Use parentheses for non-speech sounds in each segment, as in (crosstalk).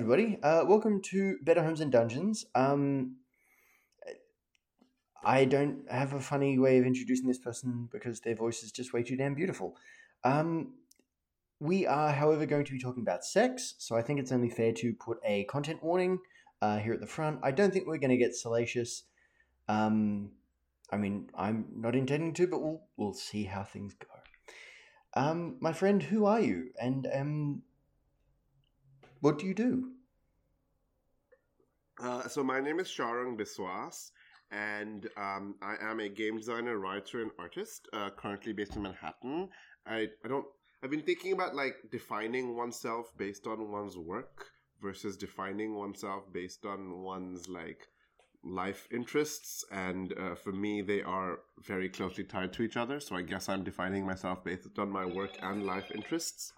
everybody. Uh, welcome to Better Homes and Dungeons. Um, I don't have a funny way of introducing this person because their voice is just way too damn beautiful. Um, we are, however, going to be talking about sex, so I think it's only fair to put a content warning uh, here at the front. I don't think we're going to get salacious. Um, I mean, I'm not intending to, but we'll we'll see how things go. Um, my friend, who are you, and um, what do you do? Uh, so my name is Sharang Biswas, and um, I am a game designer, writer, and artist. Uh, currently based in Manhattan. I I don't. I've been thinking about like defining oneself based on one's work versus defining oneself based on one's like life interests and uh, for me they are very closely tied to each other so i guess i'm defining myself based on my work and life interests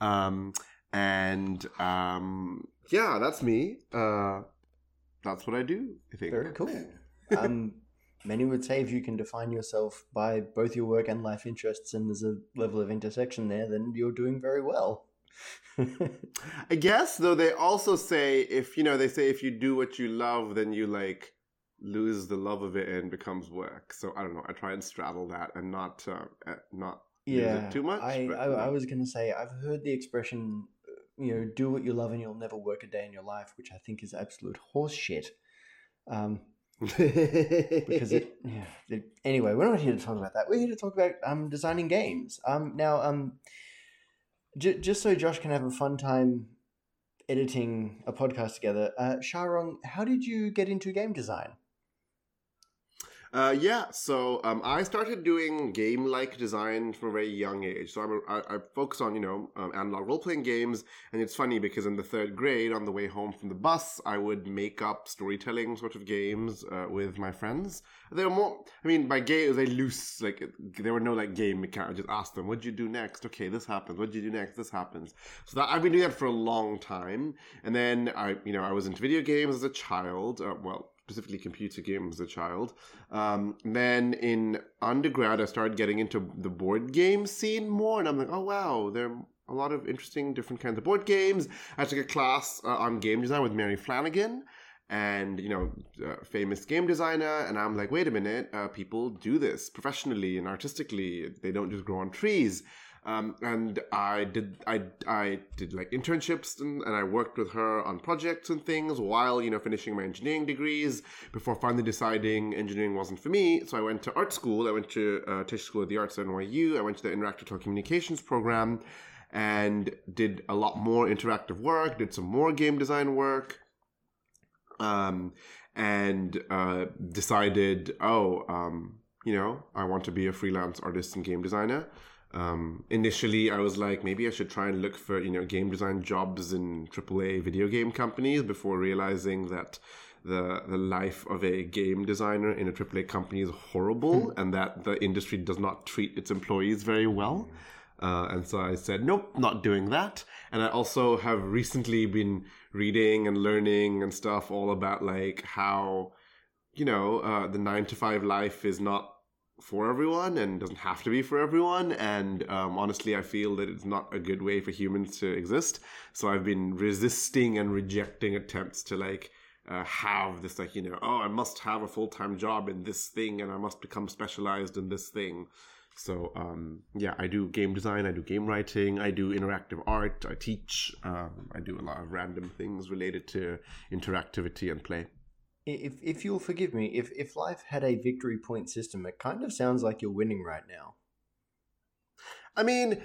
um, and um, yeah that's me uh, that's what i do i think Very cool. Um, many would say if you can define yourself by both your work and life interests, and there's a level of intersection there, then you're doing very well. I guess though they also say if you know they say if you do what you love then you like lose the love of it and becomes work. So I don't know. I try and straddle that and not uh, uh, not use yeah, it too much. I, I, I was going to say I've heard the expression, you know, do what you love and you'll never work a day in your life, which I think is absolute horse shit. Um, (laughs) because it, yeah. It, anyway, we're not here to talk about that. We're here to talk about um designing games. Um, now um, j- just so Josh can have a fun time editing a podcast together, uh, Sharang, how did you get into game design? Uh, yeah, so um, I started doing game-like design from a very young age. So I'm a, I, I focus on you know um, analog role-playing games, and it's funny because in the third grade, on the way home from the bus, I would make up storytelling sort of games uh, with my friends. They were more, I mean, by game, they loose like there were no like game mechanics. I just asked them, "What'd you do next?" Okay, this happens. What'd you do next? This happens. So that I've been doing that for a long time, and then I, you know, I was into video games as a child. Uh, well, specifically computer games as a child. Um, then in undergrad, I started getting into the board game scene more, and I'm like, oh wow, there are a lot of interesting different kinds of board games. I took a class uh, on game design with Mary Flanagan. And you know, famous game designer, and I'm like, wait a minute, uh, people do this professionally and artistically. They don't just grow on trees. Um, and I did I I did like internships and, and I worked with her on projects and things while you know finishing my engineering degrees before finally deciding engineering wasn't for me. So I went to art school. I went to uh, Tisch School of the Arts at NYU. I went to the Interactive Telecommunications program and did a lot more interactive work. Did some more game design work. Um, and uh, decided, oh, um, you know, I want to be a freelance artist and game designer um, initially I was like, maybe I should try and look for, you know, game design jobs in AAA video game companies before realizing that the the life of a game designer in a AAA company is horrible and that the industry does not treat its employees very well. Uh, and so I said, nope, not doing that. And I also have recently been reading and learning and stuff all about like how, you know, uh, the nine to five life is not for everyone and doesn't have to be for everyone. And um, honestly, I feel that it's not a good way for humans to exist. So I've been resisting and rejecting attempts to like uh, have this like you know oh I must have a full time job in this thing and I must become specialized in this thing. So um, yeah, I do game design, I do game writing, I do interactive art, I teach, um, I do a lot of random things related to interactivity and play. If if you'll forgive me, if if life had a victory point system, it kind of sounds like you're winning right now. I mean,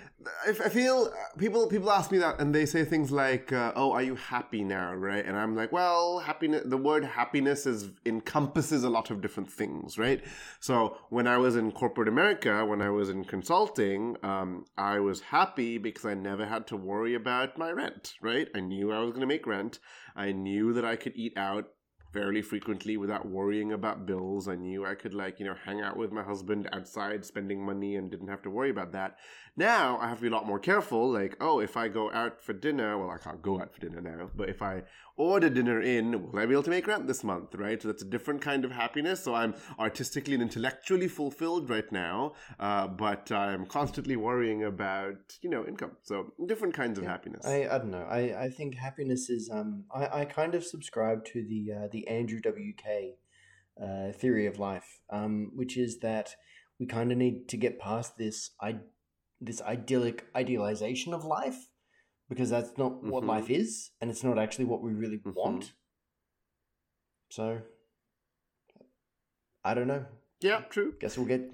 I, I feel uh, people people ask me that, and they say things like, uh, "Oh, are you happy now?" Right? And I'm like, "Well, happiness. The word happiness is encompasses a lot of different things, right?" So when I was in corporate America, when I was in consulting, um, I was happy because I never had to worry about my rent. Right? I knew I was going to make rent. I knew that I could eat out fairly frequently without worrying about bills. I knew I could like, you know, hang out with my husband outside spending money and didn't have to worry about that. Now I have to be a lot more careful. Like, oh, if I go out for dinner, well, I can't go out for dinner now, but if I order dinner in, will I be able to make rent this month, right? So that's a different kind of happiness. So I'm artistically and intellectually fulfilled right now, uh, but I'm constantly worrying about, you know, income. So different kinds of happiness. I, I don't know. I, I think happiness is um I, I kind of subscribe to the uh, the Andrew WK uh, theory of life, um, which is that we kind of need to get past this I this idyllic idealization of life because that's not what Mhm. life is, and it's not actually what we really Mhm. want. So I don't know. yeah, true. Guess we'll get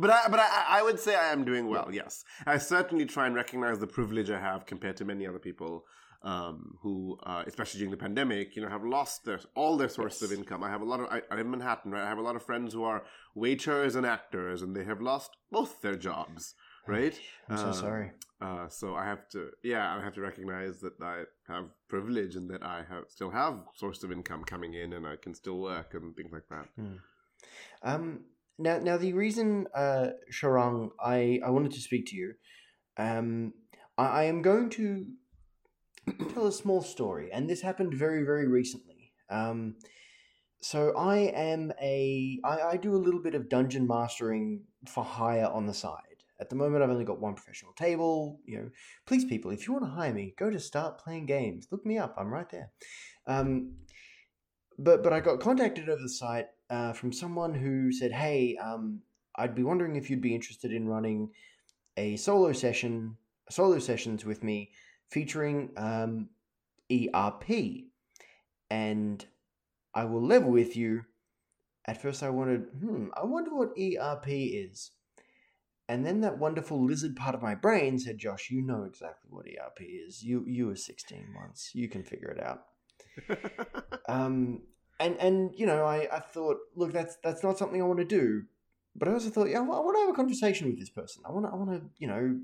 But I, but I, I would say I am doing well. Yes, I certainly try and recognize the privilege I have compared to many other people um, who, uh, especially during the pandemic, you know, have lost their all their sources of income. I have a lot of I, I live in Manhattan, right? I have a lot of friends who are waiters and actors, and they have lost both their jobs, right? I'm so Uh, sorry. Uh, so I have to, yeah, I have to recognize that I have privilege and that I have still have source of income coming in, and I can still work and things like that. Um, now, now the reason, uh, Sharang, I, I wanted to speak to you, um, I, I am going to (clears throat) tell a small story, and this happened very, very recently. Um, so I am a, I, I do a little bit of dungeon mastering for hire on the side. At the moment, I've only got one professional table. You know, please, people, if you want to hire me, go to Start Playing Games. Look me up. I'm right there. Um, but but I got contacted over the site uh, from someone who said, "Hey, um, I'd be wondering if you'd be interested in running a solo session, solo sessions with me, featuring um, ERP, and I will level with you." At first, I wanted, hmm, I wonder what ERP is. And then that wonderful lizard part of my brain said, Josh, you know exactly what ERP is. You you were 16 once. You can figure it out. (laughs) Um, and and you know, I, I thought, look, that's that's not something I want to do. But I also thought, yeah, I want to have a conversation with this person. I want to I want to you know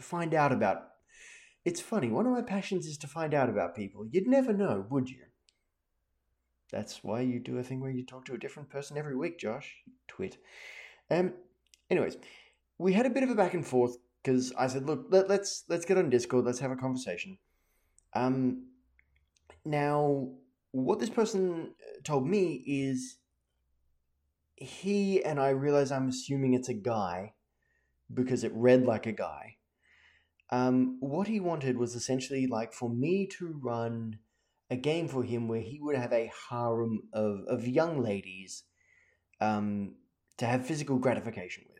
find out about. It's funny. One of my passions is to find out about people. You'd never know, would you? That's why you do a thing where you talk to a different person every week, Josh. Twit. Um. Anyways, we had a bit of a back and forth because I said, look, let, let's let's get on Discord. Let's have a conversation. Um. Now, what this person uh, told me is he and I realize I'm assuming it's a guy because it read like a guy. Um, what he wanted was essentially like for me to run a game for him where he would have a harem of, of young ladies um, to have physical gratification with.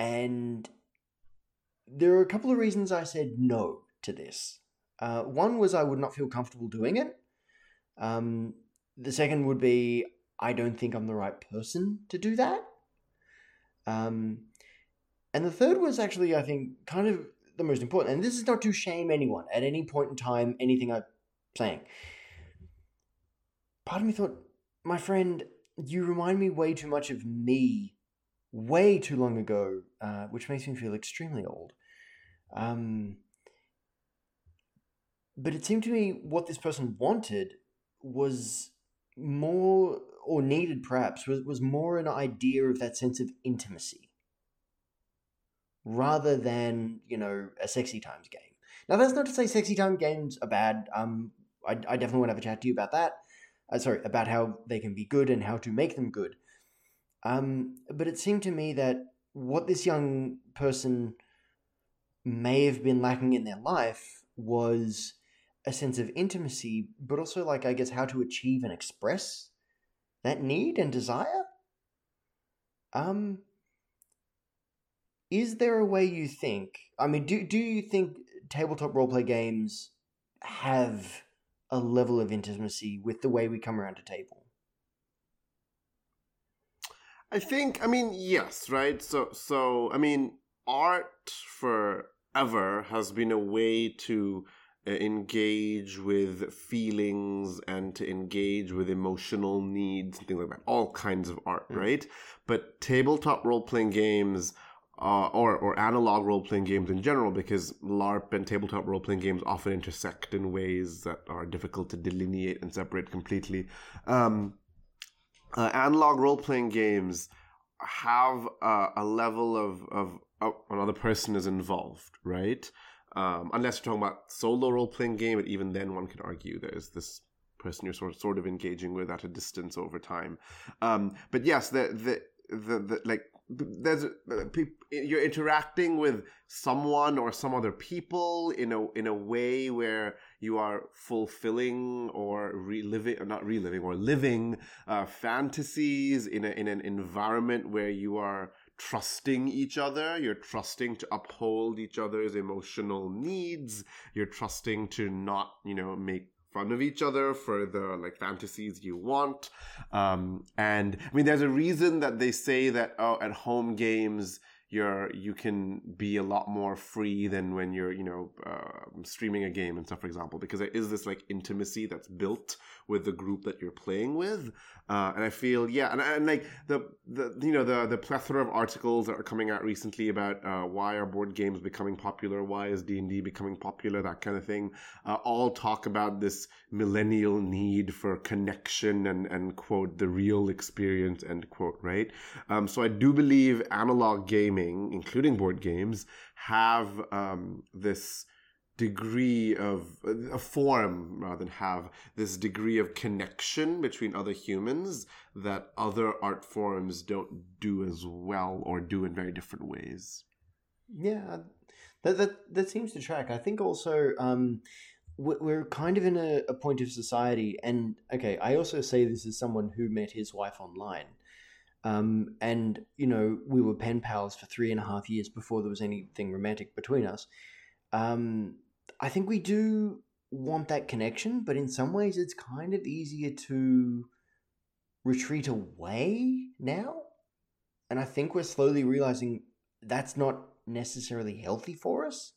And there are a couple of reasons I said no to this. Uh, one was I would not feel comfortable doing it. Um, the second would be I don't think I'm the right person to do that. Um, and the third was actually, I think, kind of the most important. And this is not to shame anyone at any point in time, anything I'm saying. Part of me thought, my friend, you remind me way too much of me way too long ago, uh, which makes me feel extremely old. Um, but it seemed to me what this person wanted was more or needed perhaps was, was more an idea of that sense of intimacy rather than you know a sexy times game. Now that's not to say sexy time games are bad. Um i, I definitely want to have a chat to you about that. Uh, sorry about how they can be good and how to make them good. Um but it seemed to me that what this young person may have been lacking in their life was a sense of intimacy, but also like I guess how to achieve and express that need and desire. Um is there a way you think I mean do do you think tabletop roleplay games have a level of intimacy with the way we come around a table? I think, I mean, yes, right? So, so I mean, art forever has been a way to uh, engage with feelings and to engage with emotional needs and things like that. All kinds of art, Mm. right? But tabletop role playing games. Uh, or, or analog role playing games in general, because LARP and tabletop role playing games often intersect in ways that are difficult to delineate and separate completely. Um, uh, analog role playing games have uh, a level of, of another person is involved, right? Um, unless you're talking about solo role playing game, but even then, one could argue there's this person you're sort of, sort of engaging with at a distance over time. Um, but yes, the, the the the like there's uh, you're interacting with someone or some other people in a in a way where you are fulfilling or reliving or not reliving or living uh, fantasies in a in an environment where you are trusting each other you're trusting to uphold each other's emotional needs you're trusting to not you know make fun of each other for the like fantasies you want. Um, and I mean, there's a reason that they say that oh, at home games you're you can be a lot more free than when you're you know uh, streaming a game and stuff for example because there is this like intimacy that's built with the group that you're playing with. Uh, and i feel yeah and, and like the the you know the the plethora of articles that are coming out recently about uh, why are board games becoming popular why is d&d becoming popular that kind of thing uh, all talk about this millennial need for connection and and quote the real experience end quote right? Um, so i do believe analog gaming gaming, including board games, have um, this degree of a form rather than have this degree of connection between other humans that other art forms don't do as well or do in very different ways. Yeah, that that that seems to track. I think also um, we're kind of in a, a point of society, and okay, I also say this as someone who met his wife online. Um, and, you know, we were pen pals for three and a half years before there was anything romantic between us. Um, I think we do want that connection, but in some ways it's kind of easier to retreat away now. And I think we're slowly realizing that's not necessarily healthy for us.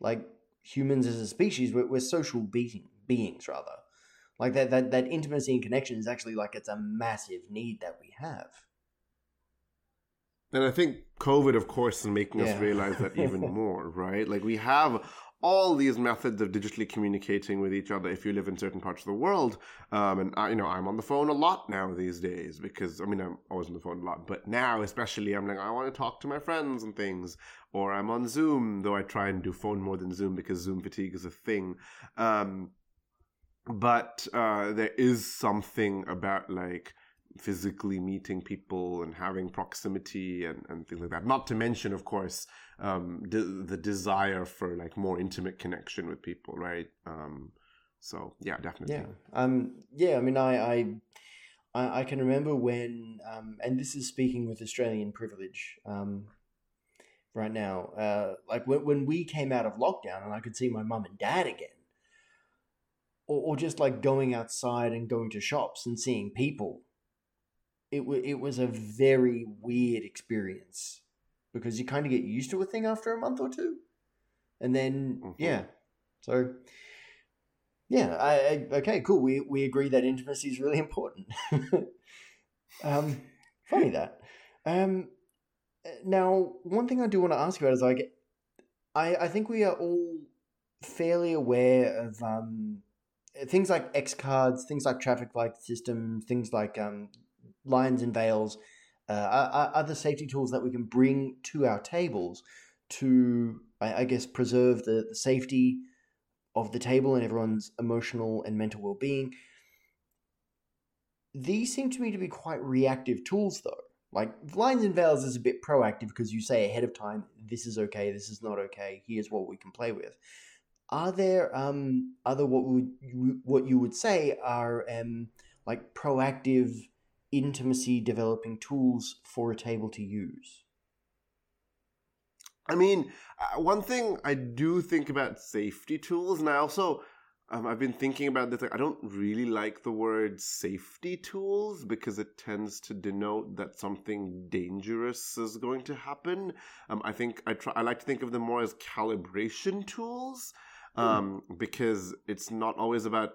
Like humans as a species, we're, we're social being, beings, rather. Like that, that, that intimacy and connection is actually like it's a massive need that we have. And I think COVID, of course, is making yeah. us realize that even (laughs) more, right? Like we have all these methods of digitally communicating with each other if you live in certain parts of the world. Um, and I, you know, I'm on the phone a lot now these days because I mean I'm always on the phone a lot, but now especially I'm like I want to talk to my friends and things, or I'm on Zoom, though I try and do phone more than Zoom because Zoom fatigue is a thing. Um, but uh, there is something about like physically meeting people and having proximity and, and things like that. Not to mention, of course, um, the desire for like more intimate connection with people, right? Um, so yeah, definitely. Yeah. Um. Yeah. I mean, I I I can remember when um, and this is speaking with Australian privilege. Um, right now, uh, like when when we came out of lockdown and I could see my mum and dad again or, or just like going outside and going to shops and seeing people. It, w- it was a very weird experience because you kind of get used to a thing after a month or two. And then, mm-hmm. yeah. So, yeah, I, I, okay, cool. We, we agree that intimacy is really important. (laughs) um, funny that. Um, now, one thing I do want to ask you about is like, I, I think we are all fairly aware of um, things like X cards, things like traffic light system, things like um, lines and veils, uh, are, other safety tools that we can bring to our tables to, I, I guess, preserve the, the safety of the table and everyone's emotional and mental well being. These seem to me to be quite reactive tools, though. Like lines and veils is a bit proactive because you say ahead of time, this is okay, this is not okay, here's what we can play with are there um, other what would you, what you would say are um, like proactive intimacy developing tools for a table to use? I mean, uh, one thing I do think about safety tools, and I also um, I've been thinking about this. Like, I don't really like the word safety tools because it tends to denote that something dangerous is going to happen. Um, I think I try. I like to think of them more as calibration tools um, because it's not always about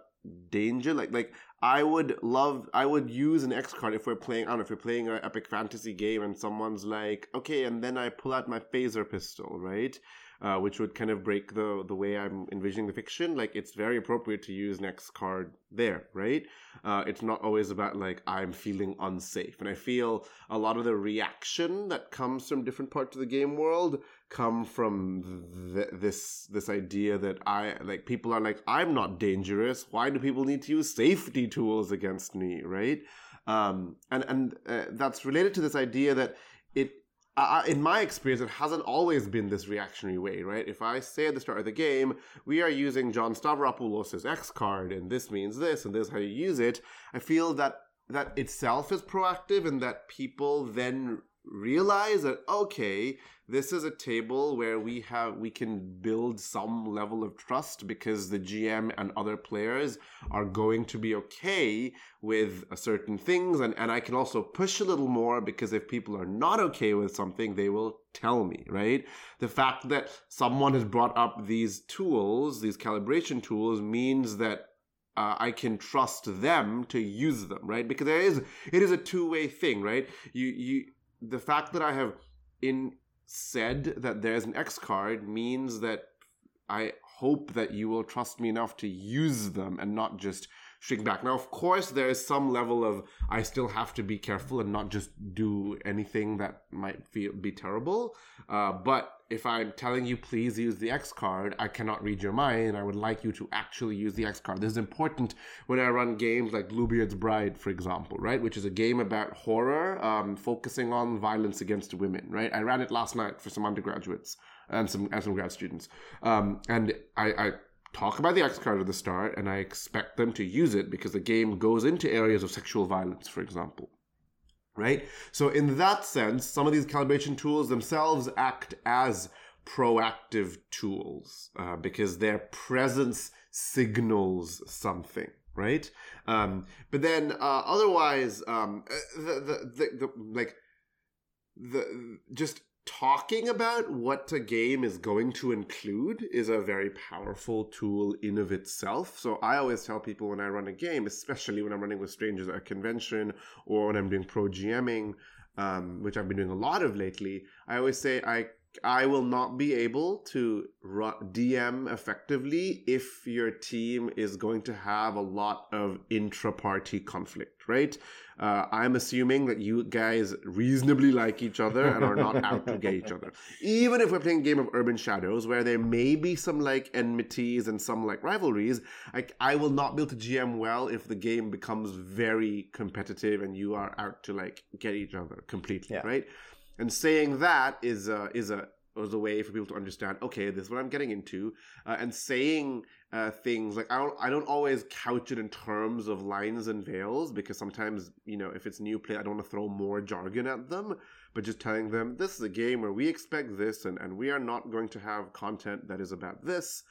danger. Like like I would love I would use an X card if we're playing I don't know if we're playing an epic fantasy game and someone's like, okay, and then I pull out my phaser pistol, right? uh, which would kind of break the the way I'm envisioning the fiction. Like it's very appropriate to use next card there, right? Uh, it's not always about like I'm feeling unsafe, and I feel a lot of the reaction that comes from different parts of the game world come from th- this this idea that I like people are like I'm not dangerous. Why do people need to use safety tools against me, right? Um, and and uh, that's related to this idea that it uh, in my experience, it hasn't always been this reactionary way, right? If I say at the start of the game, we are using John Stavropoulos' X card, and this means this, and this is how you use it, I feel that that itself is proactive, and that people then realize that okay, this is a table where we have we can build some level of trust because the GM and other players are going to be okay with certain things and, and I can also push a little more because if people are not okay with something they will tell me right the fact that someone has brought up these tools these calibration tools means that uh, I can trust them to use them, right? Because there is it is a two way thing, right? You you the fact that I have in said that there's an X card means that I hope that you will trust me enough to use them and not just shrink back. Now, of course, there is some level of I still have to be careful and not just do anything that might feel be terrible. Uh, but if I'm telling you please use the X card, I cannot read your mind. I would like you to actually use the X card. This is important when I run games like Bluebeard's Bride, for example, right? Which is a game about horror, um, focusing on violence against women, right? I ran it last night for some undergraduates and some and some grad students, um, and I, I talk about the X card at the start, and I expect them to use it because the game goes into areas of sexual violence, for example right? So, in that sense, some of these calibration tools themselves act as proactive tools uh, because their presence signals something, right? Um, but then, uh, otherwise, um, uh, the, the, the, the like the just talking about what a game is going to include is a very powerful tool in of itself. So I always tell people when I run a game, especially when I'm running with strangers at a convention or when I'm doing pro GMing, um, which I've been doing a lot of lately, I always say I I will not be able to DM effectively if your team is going to have a lot of intra-party conflict, right? Uh, I'm assuming that you guys reasonably like each other and are not out to get each other. (laughs) Even if we're playing a game of Urban Shadows, where there may be some like enmities and some like rivalries, I, I will not be able to GM well if the game becomes very competitive and you are out to like get each other completely, yeah. right? And saying that is is a is a way for people to understand. Okay, this is what I'm getting into, uh, and saying uh, things like I don't I don't always couch it in terms of lines and veils because sometimes you know if it's new play I don't want to throw more jargon at them, but just telling them this is a game where we expect this and and we are not going to have content that is about this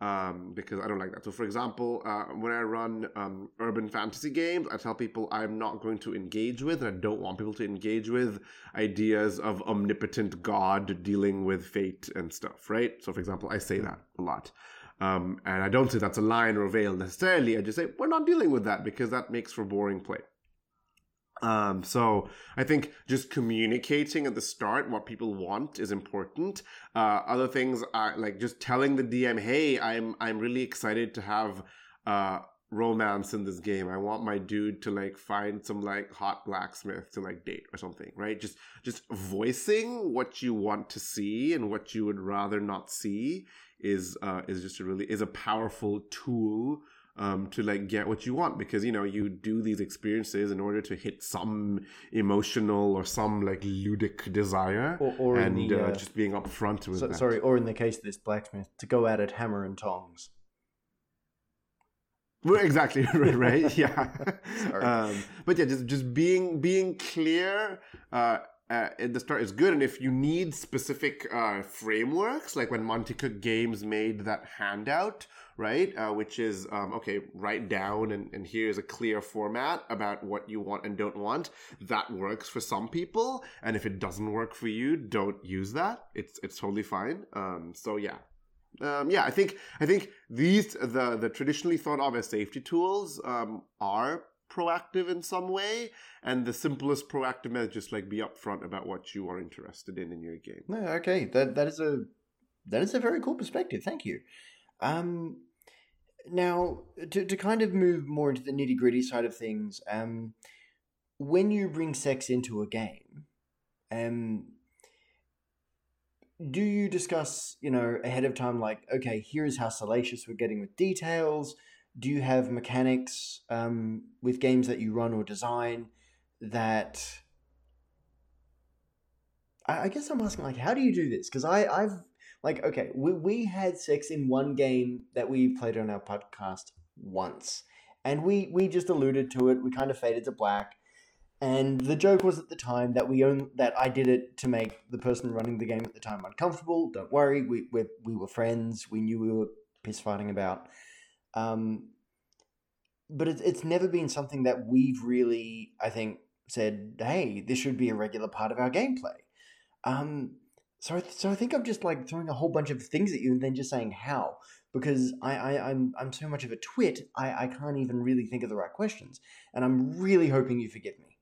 um, because I don't like that. So, for example, uh, when I run um, urban fantasy games, I tell people I'm not going to engage with, and I don't want people to engage with ideas of omnipotent God dealing with fate and stuff, right? So, for example, I say that a lot. Um, and I don't say that's a line or a veil necessarily. I just say we're not dealing with that because that makes for boring play. Um, so I think just communicating at the start what people want is important. Uh, other things are like just telling the DM, "Hey, I'm I'm really excited to have uh, romance in this game. I want my dude to like find some like hot blacksmith to like date or something, right? Just just voicing what you want to see and what you would rather not see is uh, is just a really is a powerful tool um, to like get what you want because you know you do these experiences in order to hit some emotional or some like ludic desire or, or and the, uh, uh, just being upfront with so, that. sorry or in the case of this blacksmith to go at it hammer and tongs. Well, exactly (laughs) right (laughs) yeah. Um, but yeah just just being being clear uh, uh, at the start is good. And if you need specific uh, frameworks, like when Monte Cook Games made that handout, right, uh, which is um, okay, write down and, and here's a clear format about what you want and don't want. That works for some people, and if it doesn't work for you, don't use that. It's it's totally fine. Um, so yeah, um, yeah, I think I think these the the traditionally thought of as safety tools um, are proactive in some way and the simplest proactive method just like be upfront about what you are interested in in your game no, okay that that is a that is a very cool perspective. Thank you. Um, now, to, to kind of move more into the nitty gritty side of things, um, when you bring sex into a game, um, do you discuss, you know, ahead of time, like, okay, here's how salacious we're getting with details? Do you have mechanics um, with games that you run or design that I, guess I'm asking like, how do you do this? Because I I've like okay, we we had sex in one game that we played on our podcast once, and we we just alluded to it. We kind of faded to black. And the joke was at the time that we own that I did it to make the person running the game at the time uncomfortable. Don't worry, we we we were friends. We knew we were piss fighting about. Um, but it's it's never been something that we've really, I think, said, "Hey, this should be a regular part of our gameplay." Um, so, I th- so I think I'm just like throwing a whole bunch of things at you and then just saying how because I, I I'm I'm so much of a twit I, I can't even really think of the right questions and I'm really hoping you forgive me.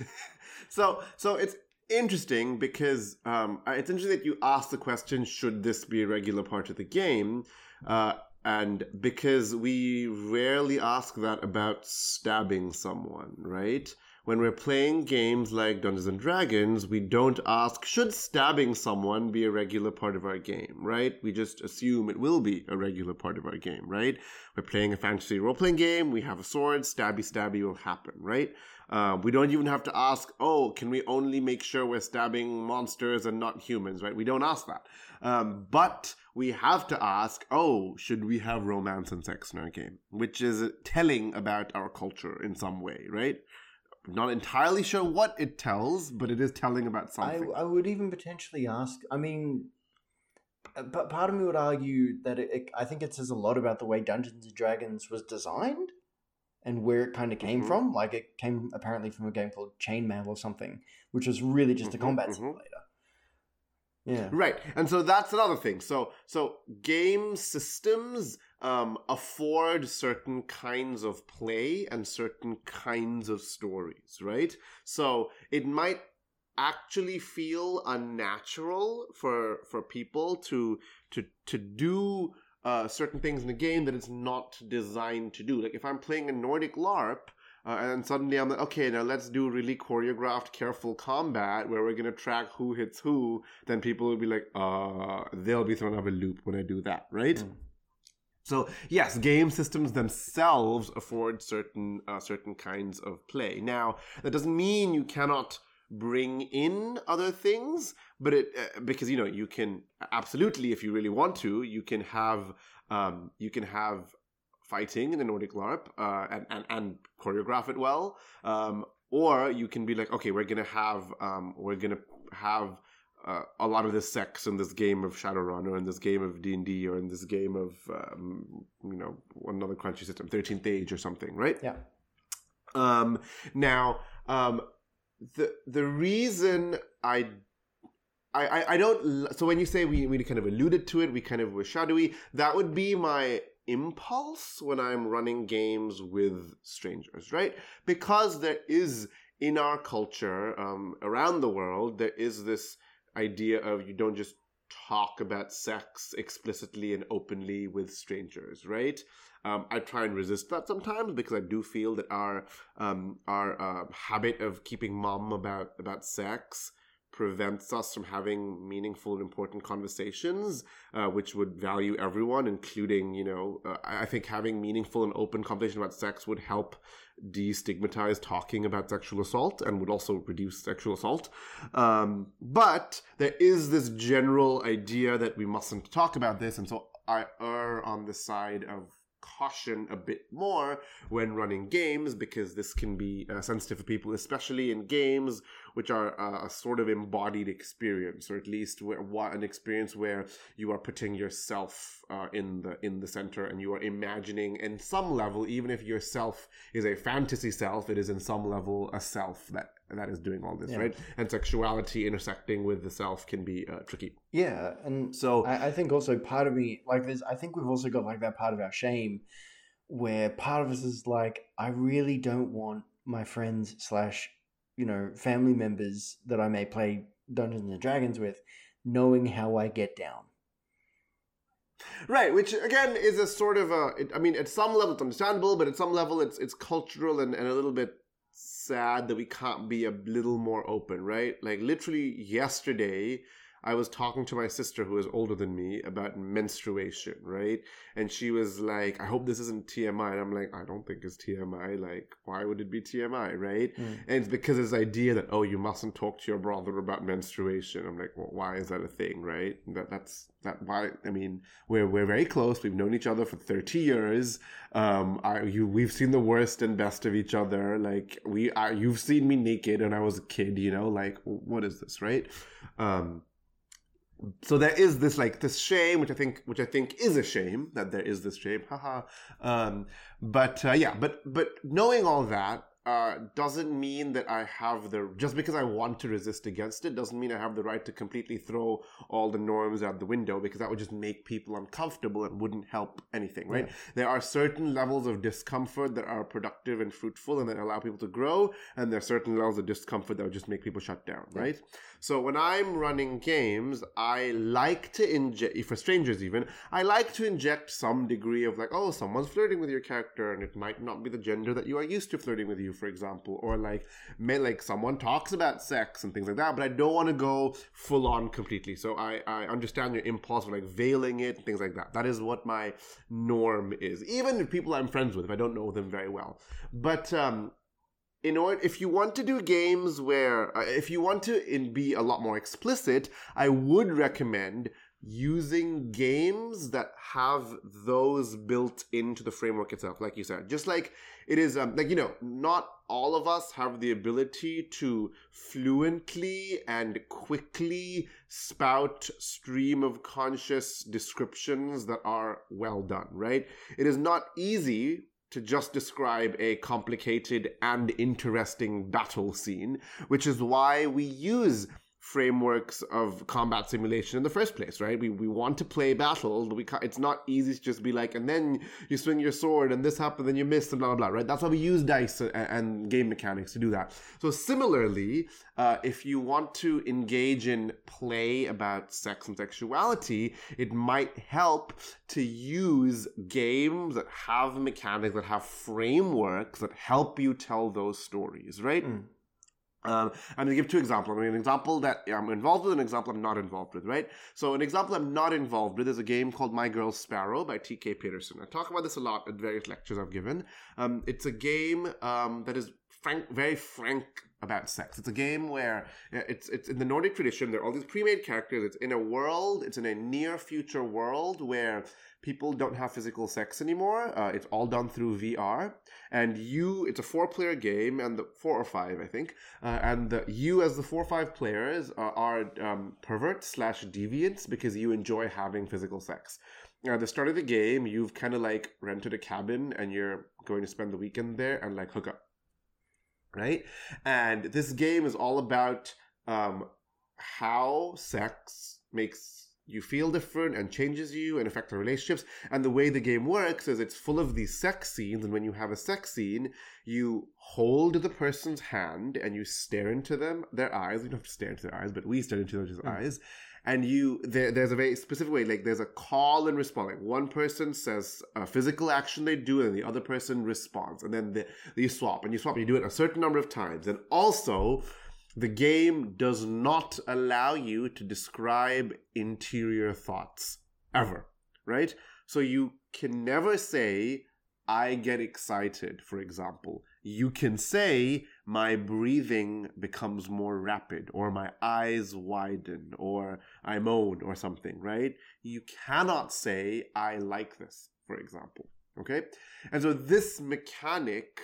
(laughs) so so it's interesting because um, it's interesting that you asked the question should this be a regular part of the game uh, and because we rarely ask that about stabbing someone right when we're playing games like Dungeons and Dragons, we don't ask, should stabbing someone be a regular part of our game, right? We just assume it will be a regular part of our game, right? We're playing a fantasy role playing game, we have a sword, stabby stabby will happen, right? Uh, we don't even have to ask, oh, can we only make sure we're stabbing monsters and not humans, right? We don't ask that. Um, but we have to ask, oh, should we have romance and sex in our game? Which is telling about our culture in some way, right? not entirely sure what it tells, but it is telling about something. I, I would even potentially ask. I mean, uh, but part of me would argue that it, it, I think it says a lot about the way Dungeons and Dragons was designed and where it kind of came mm-hmm. from. Like it came apparently from a game called Chainmail or something, which was really just a mm-hmm, combat mm-hmm. simulator. Yeah. Right. And so that's another thing. So so game systems um, afford certain kinds of play and certain kinds of stories, right? So it might actually feel unnatural for for people to to to do uh, certain things in the game that it's not designed to do. Like if I'm playing a Nordic LARP, uh, and suddenly I'm like, okay, now let's do really choreographed, careful combat where we're gonna track who hits who. Then people will be like, uh, they'll be thrown out of a loop when I do that, right? Mm. So yes, game systems themselves afford certain uh, certain kinds of play. Now that doesn't mean you cannot bring in other things, but it uh, because you know you can absolutely if you really want to you can have um, you can have fighting in the Nordic LARP uh, and, and and choreograph it well, um, or you can be like okay we're gonna have um, we're gonna have uh, a lot of the sex in this game of Shadowrun or in this game of D and D or in this game of um, you know another crunchy system, Thirteenth Age or something, right? Yeah. Um, now, um, the the reason I I, I, don't. So when you say we, we kind of alluded to it, we kind of were shadowy. That would be my impulse when I'm running games with strangers, right? Because there is in our culture um, around the world, there is this idea of you don't just talk about sex explicitly and openly with strangers, right? Um, I try and resist that sometimes because I do feel that our um, our uh, habit of keeping mum about about sex prevents us from having meaningful and important conversations, uh, which would value everyone, including, you know, uh, I think having meaningful and open conversation about sex would help destigmatize talking about sexual assault and would also reduce sexual assault. Um, but there is this general idea that we mustn't talk about this, and so I err on the side of caution a bit more when running games because this can be uh, sensitive for people, especially in games which are uh, a sort of embodied experience, or at least where, an experience where you are putting yourself uh, in the in the center and you are imagining, in some level, even if your self is a fantasy self, it is in some level a self that that is doing all this, yeah. right? And sexuality intersecting with the self can be uh, tricky. Yeah, and so I, I think also part of me like this. I think we've also got like that part of our shame, where part of us is like, I really don't want my friends slash you know family members that I may play Dungeons and Dragons with knowing how I get down. Right, which again is a sort of a. It, I mean, at some level it's understandable, but at some level it's it's cultural and, and a little bit sad that we can't be a little more open, right? Like literally yesterday, I was talking to my sister who is older than me about menstruation, right? And she was like, I hope this isn't TMI. And I'm like, I don't think it's TMI. Like, why would it be TMI, right? Mm. And it's because this idea that, oh, you mustn't talk to your brother about menstruation. I'm like, well, why is that a thing, right? That That's that why, I mean, we're, we're very close. We've known each other for 30 years. Um, I, you, we've seen the worst and best of each other. Like, we, I, you've seen me naked when I was a kid, you know, like, what is this, right? Um, so there is this like this shame which i think which i think is a shame that there is this shame (laughs) haha um but uh, yeah but but knowing all that uh, doesn't mean that I have the just because I want to resist against it doesn't mean I have the right to completely throw all the norms out the window because that would just make people uncomfortable and wouldn't help anything, right? Yeah. There are certain levels of discomfort that are productive and fruitful and that allow people to grow, and there are certain levels of discomfort that would just make people shut down, yeah. So when I'm running games, I like to inject, for strangers even, I like to inject some degree of like, oh, someone's flirting with your character, and it might not be the gender that you are used to flirting with you for example, or like may, like someone talks about sex and things like that, but I don't want to go full on completely. So I I understand your impulse for like veiling it and things like that. That is what my norm is. Even if people I'm friends with, if I don't know them very well, but um in order if you want to do games where uh, if you want to in, be a lot more explicit i would recommend using games that have those built into the framework itself like you said. Just like it is um, like you know not all of us have the ability to fluently and quickly spout stream of conscious descriptions that are well done right? It is not easy to just describe a complicated and interesting battle scene which is why we use frameworks of combat simulation in the first place, right? We, we want to play battles, but we it's not easy to just be like, and then you swing your sword and this happened, then you miss, and blah, blah, blah, right? That's why we use dice and, and game mechanics to do that. So similarly, uh, if you want to engage in play about sex and sexuality, it might help to use games that have mechanics, that have frameworks that help you tell those stories, right? Mm. Um, I'm going to give two examples. I mean, an example that I'm involved with, an example I'm not involved with, right? So, an example I'm not involved with is a game called My Girl Sparrow by T.K. Peterson. I talk about this a lot at various lectures I've given. Um, it's a game um, that is frank, very frank about sex. It's a game where it's it's in the Nordic tradition. There are all these pre-made characters. It's in a world. It's in a near future world where people don't have physical sex anymore. Uh, it's all done through VR, and you. It's a four-player game, and the four or five, I think. Uh, and the, you, as the four or five players, uh, are um, perverts slash deviants because you enjoy having physical sex. At the start of the game, you've kind of like rented a cabin, and you're going to spend the weekend there and like hook up right? And this game is all about um, how sex makes you feel different and changes you and affect the relationships. And the way the game works is it's full of these sex scenes. And when you have a sex scene, you hold the person's hand and you stare into them, their eyes. You don't have to stare into their eyes, but we stare into their mm. eyes and you there, there's a very specific way like there's a call and response like one person says a physical action they do and the other person responds and then the, you swap and you swap and you do it a certain number of times and also the game does not allow you to describe interior thoughts ever right so you can never say i get excited for example you can say my breathing becomes more rapid or my eyes widen or I moan or something, right? You cannot say I like this, for example. Okay? And so this mechanic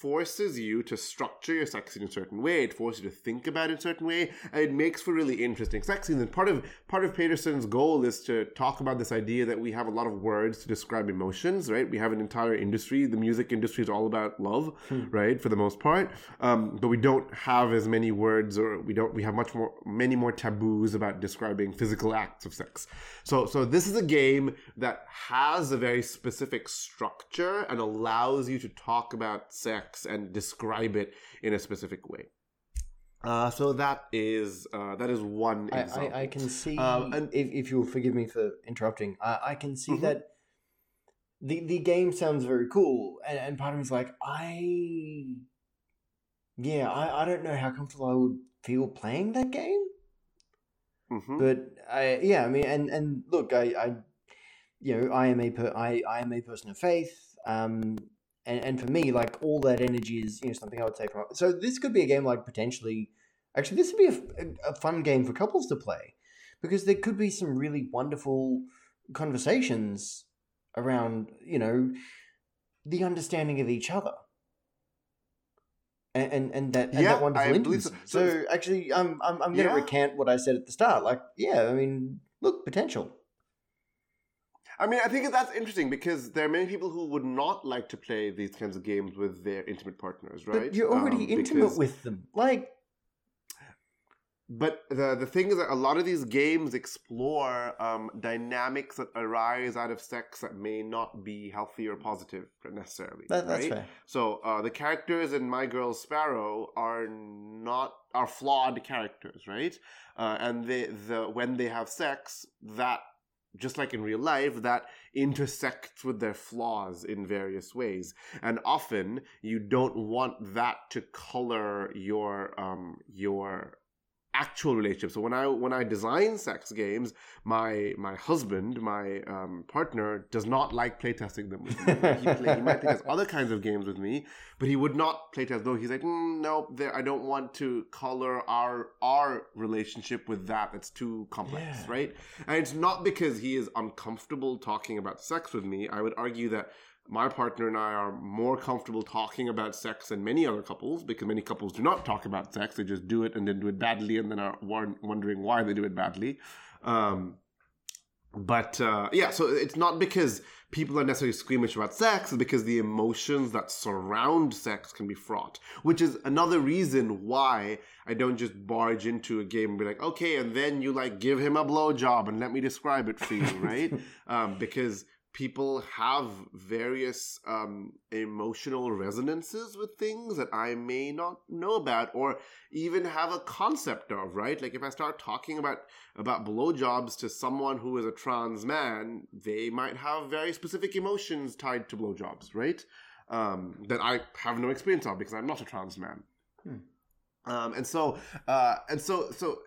forces you to structure your sex in a certain way. It forces you to think about it in a certain way, and it makes for really interesting sex scenes. And part of part of Peterson's goal is to talk about this idea that we have a lot of words to describe emotions. Right? We have an entire industry. The music industry is all about love, hmm. right? For the most part, um, but we don't have as many words, or we don't. We have much more, many more taboos about describing physical acts of sex. So, so this is a game that has a very specific structure and allows you to talk about sex and describe it in a specific way. Uh, so that is uh, that is one I, example. I, I can see, Um, and- if, if you'll forgive me for interrupting, I, I can see Mhm. that the the game sounds very cool, and, and part of me's like, I, yeah, I, I don't know how comfortable I would feel playing that game, Mhm. but I, yeah, I mean, and and look, I, I you know, I am a per, I, I am a person of faith, um, and and for me, like all that energy is you know something I would take from. So this could be a game like potentially, actually, this would be a, a, fun game for couples to play, because there could be some really wonderful conversations around you know the understanding of each other. And, and, and that and Yeah, that wonderful I believe intimacy. so. So, So- actually, I'm I'm, I'm going to Yeah. recant what I said at the start. Like, yeah, I mean, look, potential. I mean, I think that's interesting because there are many people who would not like to play these kinds of games with their intimate partners, right? But you're already Um, intimate because- with them. Like, But the the thing is that a lot of these games explore um, dynamics that arise out of sex that may not be healthy or positive necessarily. that, that's right? fair. So uh, the characters in My Girl Sparrow are not are flawed characters, right? Uh, and they the when they have sex, that just like in real life, that intersects with their flaws in various ways, and often you don't want that to color your um your actual relationship. So when I when I design sex games, my my husband, my um, partner, does not like playtesting them with me. he, play, he might playtest (laughs) other kinds of games with me, but he would not playtest. No, he's like, mm, no, I don't want to color our our relationship with that. That's too complex, Yeah. right? And it's not because he is uncomfortable talking about sex with me. I would argue that my partner and I are more comfortable talking about sex than many other couples because many couples do not talk about sex. They just do it and then do it badly and then are wondering why they do it badly. Um, but uh, yeah, so it's not because people are necessarily squeamish about sex, it's because the emotions that surround sex can be fraught, which is another reason why I don't just barge into a game and be like, okay, and then you like give him a blowjob and let me describe it for you, (laughs) right? um, because people have various um, emotional resonances with things that I may not know about or even have a concept of, right? Like if I start talking about about blowjobs to someone who is a trans man, they might have very specific emotions tied to blowjobs, right? Um, that I have no experience of because I'm not a trans man. Um, and so, uh, and so, so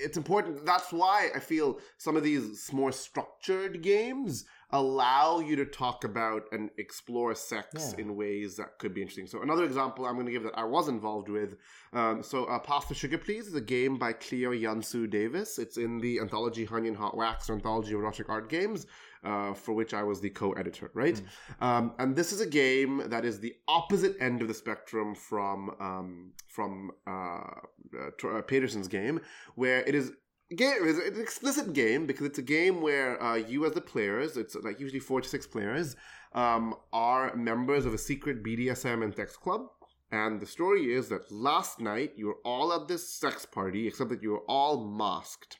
it's important. That's why I feel some of these more structured games allow you to talk about and explore sex Yeah. in ways that could be interesting. So another example I'm going to give that I was involved with. Um, so uh, Pass the Sugar Please is a game by Clio Yun-su Davis. It's in the anthology Honey and Hot Wax, anthology of erotic art games, uh, for which I was the co-editor. Right, um, and this is a game that is the opposite end of the spectrum from um, from uh, uh, uh, Peterson's game, where it is game it's an explicit game because it's a game where uh, you as the players it's like usually four to six players um, are members of a secret bdsm and sex club. And the story is that last night you were all at this sex party except that you were all masked.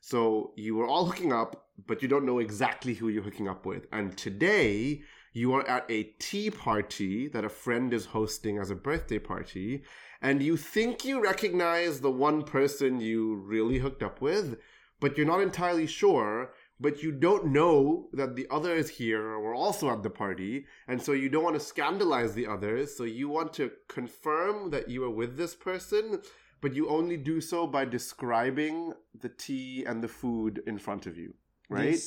So you were all hooking up but you don't know exactly who you're hooking up with. And today you are at a tea party that a friend is hosting as a birthday party and you think you recognize the one person you really hooked up with, but you're not entirely sure, but you don't know that the others here were also at the party, and so you don't want to scandalize the others, so you want to confirm that you were with this person, but you only do so by describing the tea and the food in front of you, right?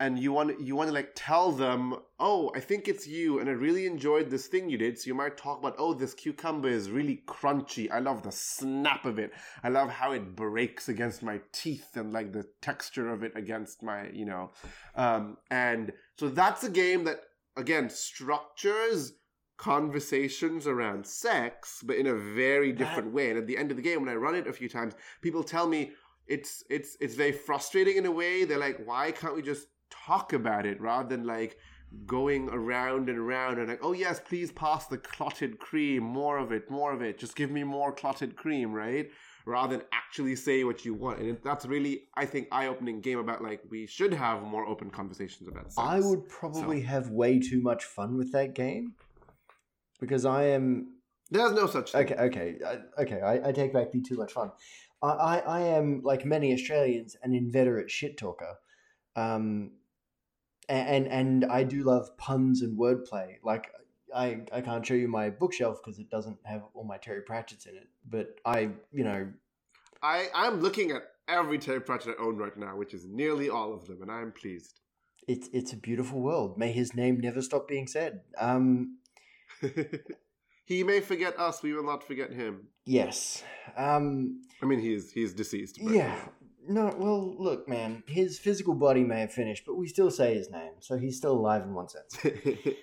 And you want you want to like tell them, "Oh, I think it's you and I really enjoyed this thing you did." So you might talk about, "Oh, this cucumber is really crunchy. I love the snap of it. I love how it breaks against my teeth and like the texture of it against my, you know." Um and so that's a game that again structures conversations around sex but in a very different way. And at the end of the game when I run it a few times, people tell me it's it's it's very frustrating in a way. They're like, why can't we just talk about it rather than like going around and around and like, oh yes, please pass the clotted cream, more of it, more of it. Just give me more clotted cream, right? Rather than actually say what you want. And that's really, I think, eye-opening game about like we should have more open conversations about sex. I would probably have way too much fun with that game because I am There's no such thing. Okay, okay, I- okay. I, I take back the too much fun. I, I, I am like many Australians an inveterate shit talker, um, and and I do love puns and wordplay. Like I I can't show you my bookshelf because it doesn't have all my Terry Pratchett's in it, but I you know I I'm looking at every Terry Pratchett I own right now, which is nearly all of them, and I'm pleased. it's it's a beautiful world. May his name never stop being said. Um, (laughs) he may forget us, we will not forget him. yes. Um, I mean, he's he's deceased. But, Yeah. No, well, look, man. His physical body may have finished, but we still say his name, so he's still alive in one sense.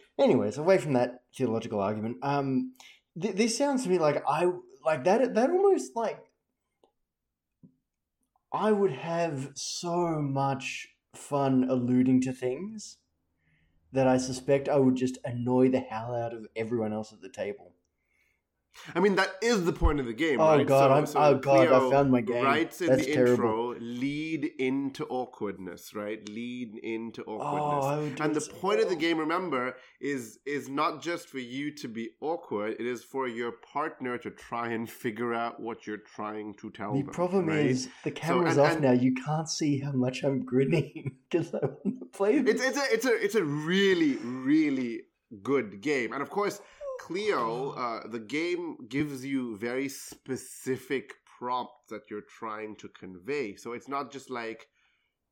(laughs) Anyways, away from that theological argument, um, th- this sounds to me like I like that. That almost like I would have so much fun alluding to things that I suspect I would just annoy the hell out of everyone else at the table. I mean, that is the point of the game. Oh, right? God, So- I'm- so oh, God, I found my game. Writes in That's the terrible. intro, lead into awkwardness, right? Lead into oh, awkwardness. Oh, would do and the so point of the game, remember, is is not just for you to be awkward. It is for your partner to try and figure out what you're trying to tell The them. problem right? is the camera's and- off and- now. You can't see how much I'm grinning (laughs) because I want to play this. it's it's a it's a it's a really really good game, and of course, Clio, uh, the game gives you very specific prompts that you're trying to convey. So it's not just like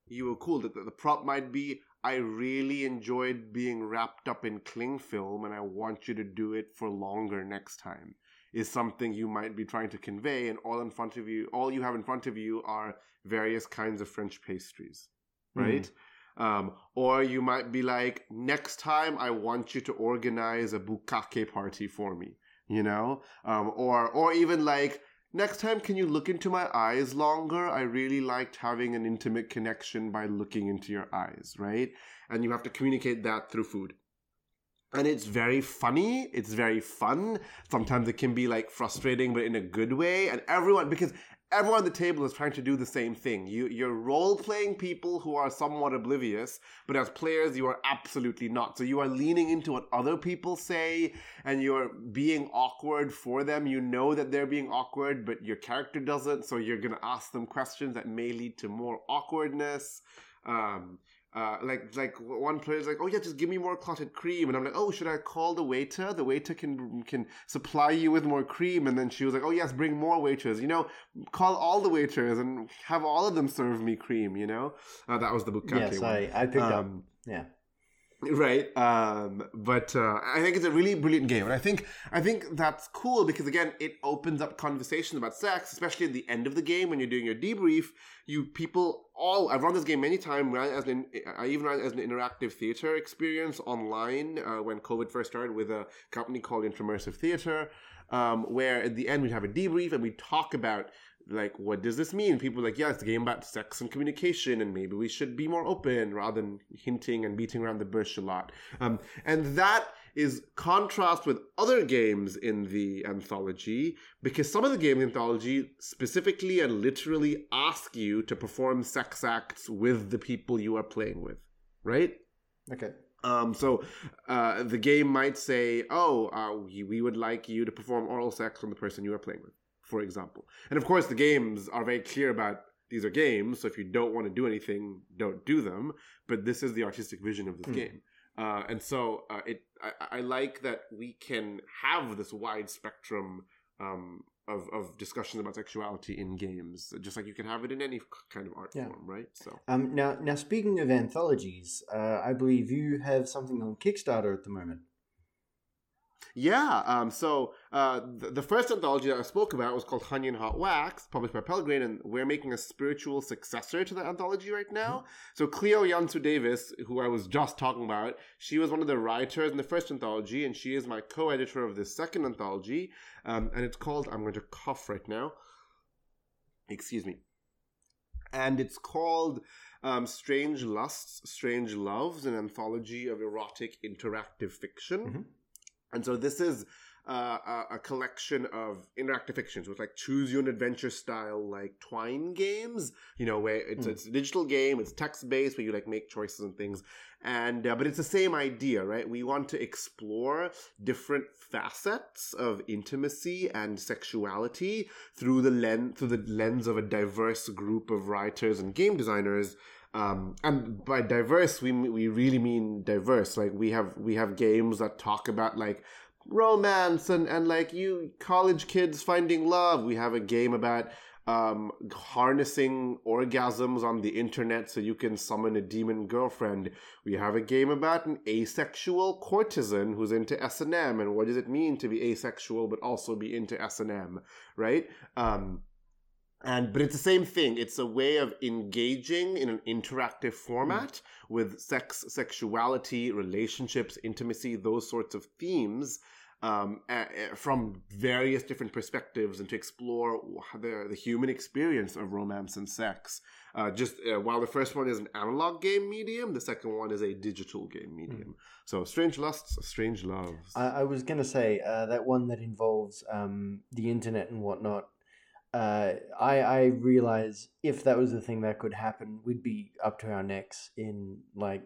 you were cool. The, the prompt might be, "I really enjoyed being wrapped up in cling film, and I want you to do it for longer next time." Is something you might be trying to convey, and all in front of you, all you have in front of you are various kinds of French pastries, right? Um, or you might be like, next time I want you to organize a bukkake party for me, you know? Um, or, or even like, next time can you look into my eyes longer? I really liked having an intimate connection by looking into your eyes, right? And you have to communicate that through food. And it's very funny. It's very fun. Sometimes it can be like frustrating, but in a good way. And everyone, because everyone at the table is trying to do the same thing. You, you're role playing people who are somewhat oblivious, but as players, you are absolutely not. So you are leaning into what other people say, and you're being awkward for them. You know that they're being awkward, but your character doesn't. So you're gonna ask them questions that may lead to more awkwardness. Um, uh, like like one player's like, oh yeah, just give me more clotted cream, and I'm like, oh, should I call the waiter? The waiter can can supply you with more cream, and then she was like, oh yes, bring more waiters. You know, call all the waiters and have all of them serve me cream. You know, uh, that was the bukkake yes, one. I, I picked up. Um, Yeah. Right um but uh i think it's a really brilliant game and i think i think that's cool because again it opens up conversations about sex especially at the end of the game when you're doing your debrief. You people all i've run this game many times as an i even ran as an interactive theater experience online uh, when covid first started with a company called Intramersive theater um, where at the end we'd have a debrief and we talk about like what does this mean? People are like yeah it's a game about sex and communication and maybe we should be more open rather than hinting and beating around the bush a lot. Um, and that is contrast with other games in the anthology because some of the games in anthology specifically and literally ask you to perform sex acts with the people you are playing with right? Okay. um, so uh, the game might say, "Oh, uh, we, we would like you to perform oral sex on the person you are playing with," for example. And of course, the games are very clear about these are games. So if you don't want to do anything, don't do them. But this is the artistic vision of this Hmm. game, uh, and so uh, it. I, I like that we can have this wide spectrum. Um, of, of discussions about sexuality in games, just like you can have it in any kind of art Yeah. form, right? So Um, now, now speaking of anthologies, uh, I believe you have something on Kickstarter at the moment. Yeah, um, so uh, the, the first anthology that I spoke about was called Honey and Hot Wax, published by Pelgrane, and we're making a spiritual successor to the anthology right now. So Clio Yun-su Davis, who I was just talking about, she was one of the writers in the first anthology, and she is my co-editor of the second anthology, um, and it's called, I'm going to cough right now, excuse me, and it's called um, Strange Lusts, Strange Loves, an anthology of erotic interactive fiction. Mhm. And so this is uh, a, a collection of interactive fictions with like choose your own adventure style like Twine games. You know, where it's Mm. it's a digital game, it's text based, where you like make choices and things. And uh, but it's the same idea, right? We want to explore different facets of intimacy and sexuality through the lens through the lens of a diverse group of writers and game designers. Um, and by diverse, we we really mean diverse. Like we have we have games that talk about like romance and and like you college kids finding love. We have a game about um, harnessing orgasms on the internet so you can summon a demon girlfriend. We have a game about an asexual courtesan who's into S and M, and what does it mean to be asexual but also be into S and M, right? Um, and but it's the same thing. It's a way of engaging in an interactive format with sex, sexuality, relationships, intimacy, those sorts of themes. Um, a- from various different perspectives and to explore the, the human experience of romance and sex. Uh, just uh, while the first one is an analog game medium, the second one is a digital game medium. So, strange lusts, strange loves. I, I was gonna say uh, that one that involves um, the internet and whatnot. Uh, I I realize if that was the thing that could happen, we'd be up to our necks in like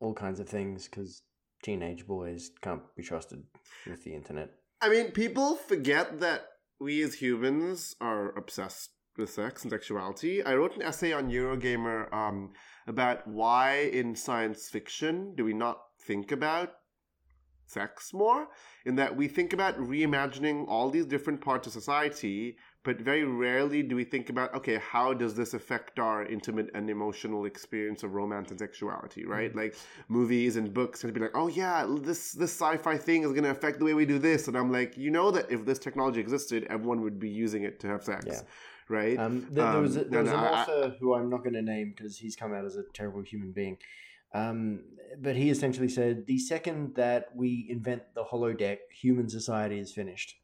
all kinds of things because teenage boys can't be trusted with the internet. I mean, people forget that we as humans are obsessed with sex and sexuality. I wrote an essay on Eurogamer um, about why in science fiction do we not think about sex more? In that we think about reimagining all these different parts of society, but very rarely do we think about, okay, how does this affect our intimate and emotional experience of romance and sexuality, right? Like movies and books tend to be like, oh yeah, this this sci-fi thing is going to affect the way we do this, and I'm like, you know that if this technology existed, everyone would be using it to have sex, Yeah. right? Um, there, there was a, Um, there was an I- author who I'm not going to name because he's come out as a terrible human being. Um, but he essentially said the second that we invent the holodeck, human society is finished.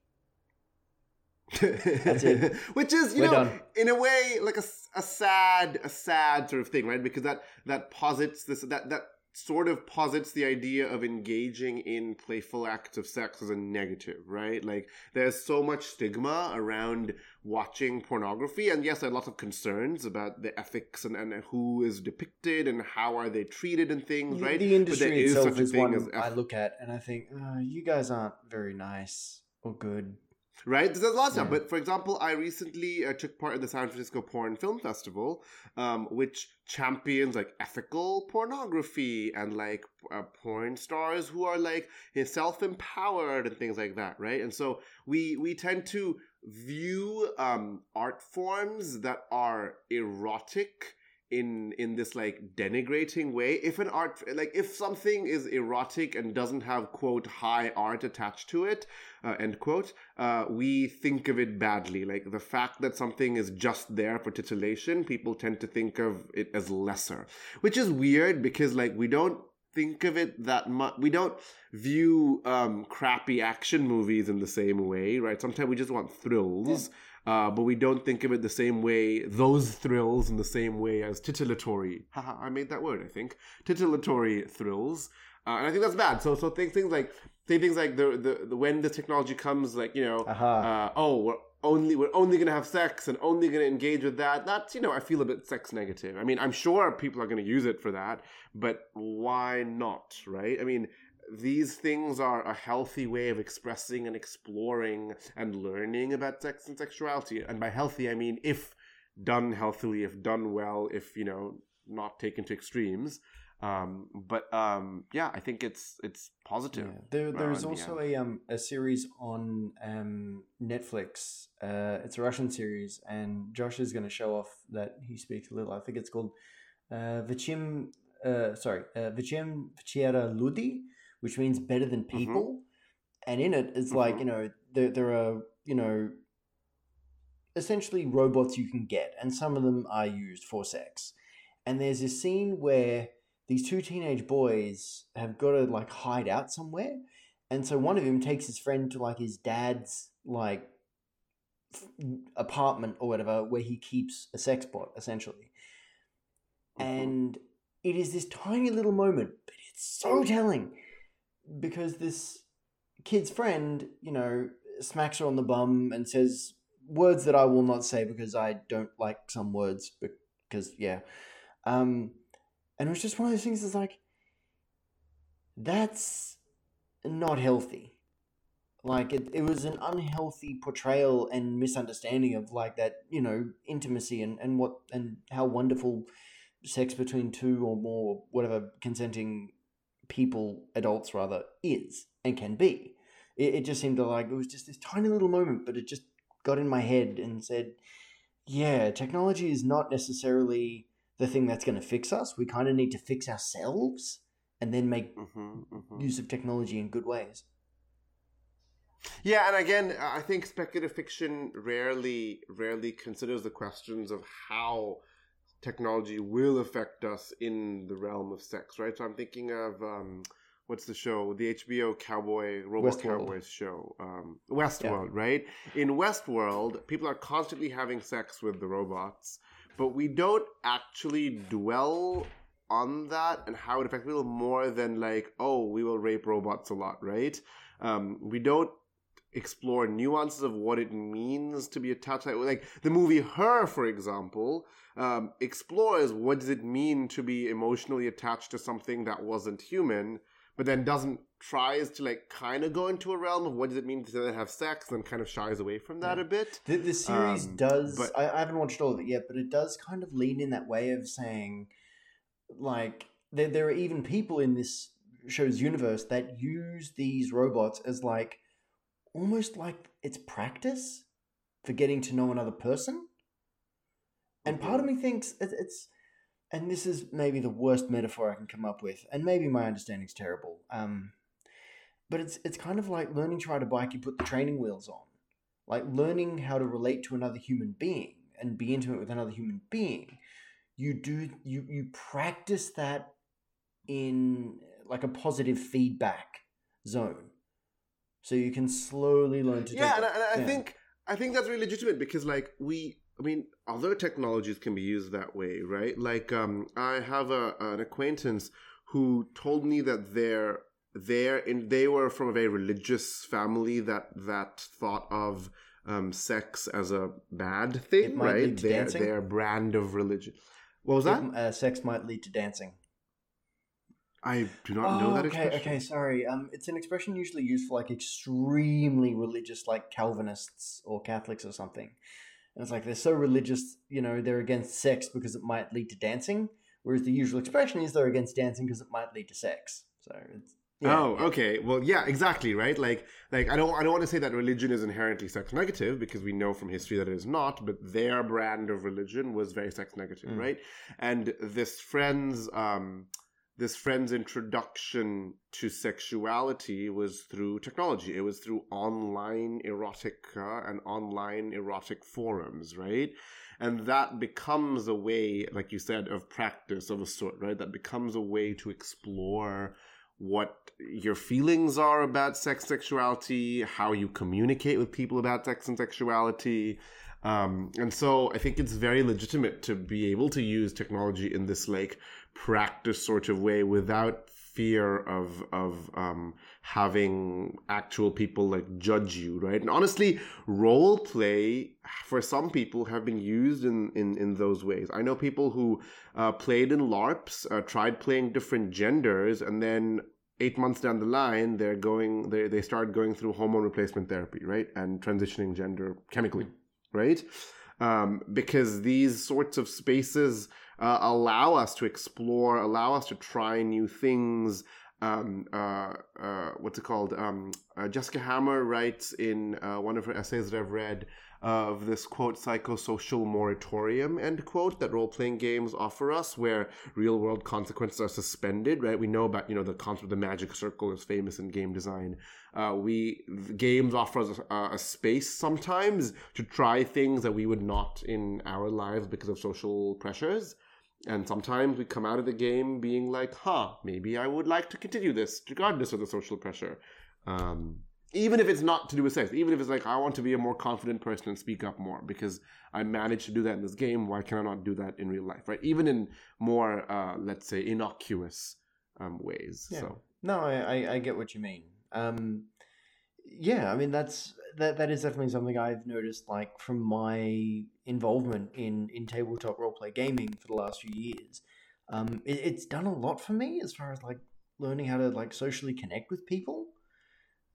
That's it. (laughs) Which is, you We're know, done. in a way, like a, a sad, a sad sort of thing, right? Because that that posits this that that sort of posits the idea of engaging in playful acts of sex as a negative, right? Like there's so much stigma around watching pornography, and yes, there are lots of concerns about the ethics and, and who is depicted and how are they treated and things, The- right? The industry is itself is thing one I look at and I think, uh, you guys aren't very nice or good. Right? There's lots of Yeah. But for example, I recently uh, took part in the San Francisco Porn Film Festival, um, which champions like ethical pornography and like uh, porn stars who are like self empowered and things like that, right? And so we we tend to view um, art forms that are erotic in in this like denigrating way. If an art like if something is erotic and doesn't have quote high art attached to it uh, end quote uh, we think of it badly. Like the fact that something is just there for titillation people tend to think of it as lesser which is weird because like we don't think of it that much we don't view um crappy action movies in the same way right? Sometimes we just want thrills uh, but we don't think of it the same way, those thrills in the same way as titillatory. Haha, I made that word, I think. Titillatory thrills. Uh, and I think that's bad. So, so think things like, say things like the, the, the when the technology comes, like, you know, Aha. uh, oh, we're only, we're only going to have sex and only going to engage with that. That's, you know, I feel a bit sex negative. I mean, I'm sure people are going to use it for that, but why not, right? I mean, these things are a healthy way of expressing and exploring and learning about sex and sexuality. And by healthy, I mean if done healthily, if done well, if you know not taken to extremes. Um, but um, yeah, I think it's it's positive. Yeah. There, there's the also end. a um a series on um Netflix. Uh, it's a Russian series, and Josh is going to show off that he speaks a little. I think it's called uh, Vachim. Uh, sorry, uh, Vachem Vachera Ludi, which means better than Mm-hmm. people. And in it, it's like Mhm. you know there there are you know essentially robots you can get, and some of them are used for sex. And there's this scene where these two teenage boys have got to like hide out somewhere, and so one of them takes his friend to like his dad's like apartment or whatever, where he keeps a sex bot essentially. Mhm. And it is this tiny little moment, but it's so telling because this kid's friend, you know, smacks her on the bum and says words that I will not say because I don't like some words because yeah. Um and it was just one of those things that's like that's not healthy. Like it, it was an unhealthy portrayal and misunderstanding of like that, you know, intimacy and, and what and how wonderful sex between two or more whatever consenting people, adults rather, is and can be. It, it just seemed to like it was just this tiny little moment, but it just got in my head and said, yeah, technology is not necessarily the thing that's going to fix us. We kind of need to fix ourselves and then make mm-hmm, mm-hmm. use of technology in good ways. Yeah, and again, I think speculative fiction rarely rarely considers the questions of how technology will affect us in the realm of sex, right? So I'm thinking of um, what's the show? The HBO cowboy robot Westworld. cowboys show, um, Westworld, yeah. right? In Westworld, people are constantly having sex with the robots, but we don't actually dwell on that and how it affects people more than like, oh, we will rape robots a lot, right? Um, we don't explore nuances of what it means to be attached. Like the movie Her, for example, um, explores what does it mean to be emotionally attached to something that wasn't human, but then doesn't tries to like kind of go into a realm of what does it mean to have sex, and kind of shies away from that yeah. a bit. The, the series um, does. But, I, I haven't watched all of it yet, but it does kind of lean in that way of saying like there there are even people in this show's universe that use these robots as like almost like it's practice for getting to know another person. And part of me thinks it's, and this is maybe the worst metaphor I can come up with, and maybe my understanding's terrible. Um, but it's it's kind of like learning to ride a bike. You put the training wheels on, like learning how to relate to another human being and be intimate with another human being you do you you practice that in like a positive feedback zone so you can slowly learn to yeah and, I, and I yeah. think i think that's really legitimate because like we i mean other technologies can be used that way right like um i have a an acquaintance who told me that they're there in they were from a very religious family that that thought of um, sex as a bad thing, right? Their dancing. their brand of religion. What was that? Uh, sex might lead to dancing. I do not oh, know that okay, expression. Okay, sorry. Um, it's an expression usually used for like extremely religious, like Calvinists or Catholics or something. And it's like they're so religious, you know, they're against sex because it might lead to dancing. Whereas the usual expression is they're against dancing because it might lead to sex. So it's yeah, oh, yeah. okay. Well, yeah, exactly, right? Like, like I don't, I don't want to say that religion is inherently sex negative because we know from history that it is not. But their brand of religion was very sex negative, mm. right? And this friend's, um, this friend's introduction to sexuality was through technology. It was through online erotica and online erotic forums, right? And that becomes a way, like you said, of practice of a sort, right? That becomes a way to explore what your feelings are about sex sexuality, how you communicate with people about sex and sexuality. Um, and so I think it's very legitimate to be able to use technology in this like practice sort of way without fear of of um, having actual people like judge you, right? And honestly, role play for some people have been used in in, in those ways. I know people who uh, played in LARPs, uh, tried playing different genders, and then eight months down the line, they're going they they start going through hormone replacement therapy, right, and transitioning gender chemically, right? Um, because these sorts of spaces uh, allow us to explore, allow us to try new things. Um, uh, uh, what's it called? Um, uh, Jessica Hammer writes in uh, one of her essays that I've read of this quote psychosocial moratorium end quote that role-playing games offer us where real world consequences are suspended right we know about you know the concept of the magic circle is famous in game design uh, we games offer us a, a, space sometimes to try things that we would not in our lives because of social pressures and sometimes we come out of the game being like huh maybe i would like to continue this regardless of the social pressure um, even if it's not to do with sex, even if it's like I want to be a more confident person and speak up more because I managed to do that in this game, why can I not do that in real life, right? Even in more, uh, let's say, innocuous um, ways. Yeah. So no, I, I, I get what you mean. Um, yeah, I mean that's that that is definitely something I've noticed like from my involvement in in tabletop roleplay gaming for the last few years. Um, it, it's done a lot for me as far as like learning how to like socially connect with people.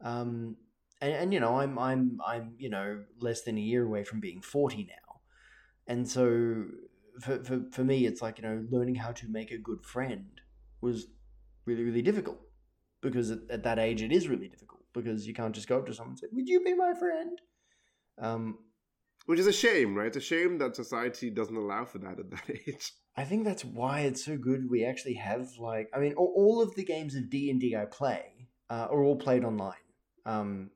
Um, and, and you know, I'm I'm I'm you know less than a year away from being forty now, and so for for for me, it's like you know learning how to make a good friend was really really difficult because at, at that age it is really difficult because you can't just go up to someone and say, "Would you be my friend?" Um, Which is a shame, right? It's a shame that society doesn't allow for that at that (laughs) age. I think that's why it's so good. We actually have like, I mean, all, all of the games of D and D I play uh, are all played online. Um,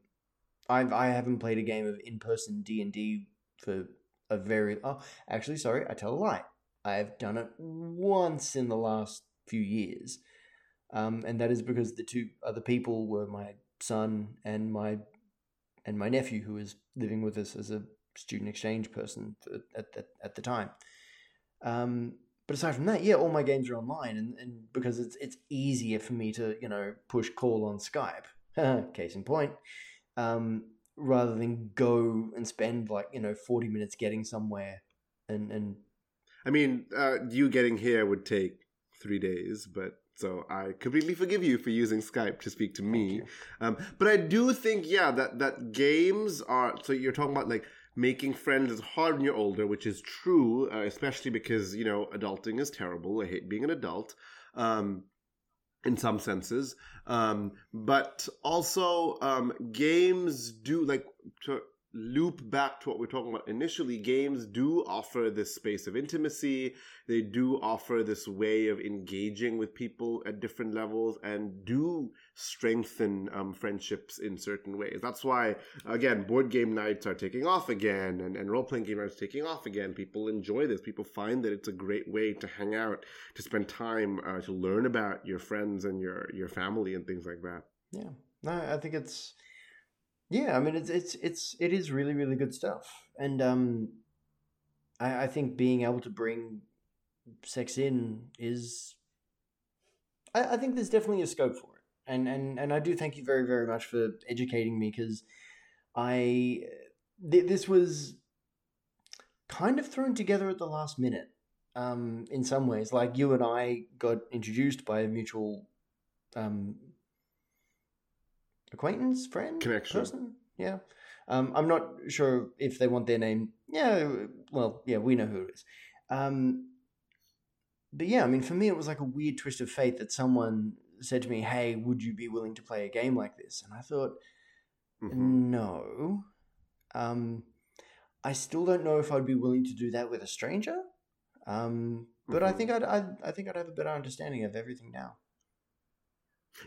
I I haven't played a game of in person D and D for a very. Oh, actually, sorry, I tell a lie. I've done it once in the last few years, um, and that is because the two other people were my son and my and my nephew, who was living with us as a student exchange person at at, at the time. Um, but aside from that, yeah, all my games are online, and, and because it's it's easier for me to you know push call on Skype. (laughs) Case in point, um, rather than go and spend like you know forty minutes getting somewhere, and and I mean, uh, you getting here would take three days, but so I completely forgive you for using Skype to speak to me. Um, but I do think, yeah, that that games are. So you're talking about like making friends is hard when you're older, which is true, uh, especially because you know adulting is terrible. I hate being an adult. Um, in some senses, um, but also um, games do like to loop back to what we're talking about initially, games do offer this space of intimacy. They do offer this way of engaging with people at different levels and do strengthen um, friendships in certain ways. That's why, again, board game nights are taking off again and, and role playing game nights are taking off again. People enjoy this. People find that it's a great way to hang out, to spend time, uh, to learn about your friends and your, your family and things like that. Yeah. No, I think it's yeah, I mean it's it's it's it is really really good stuff, and um, I, I think being able to bring sex in is, I, I think there's definitely a scope for it, and and and I do thank you very very much for educating me because I th- this was kind of thrown together at the last minute, um, in some ways. Like you and I got introduced by a mutual um, acquaintance, friend, Connection. person. Yeah. Um, I'm not sure if they want their name. Yeah, well, yeah, we know who it is. Um, but yeah, I mean, for me, it was like a weird twist of fate that someone said to me, "Hey, would you be willing to play a game like this?" And I thought, Mhm. no. Um, I still don't know if I'd be willing to do that with a stranger. Um, but I Mhm. think I'd, I'd, I think I'd have a better understanding of everything now.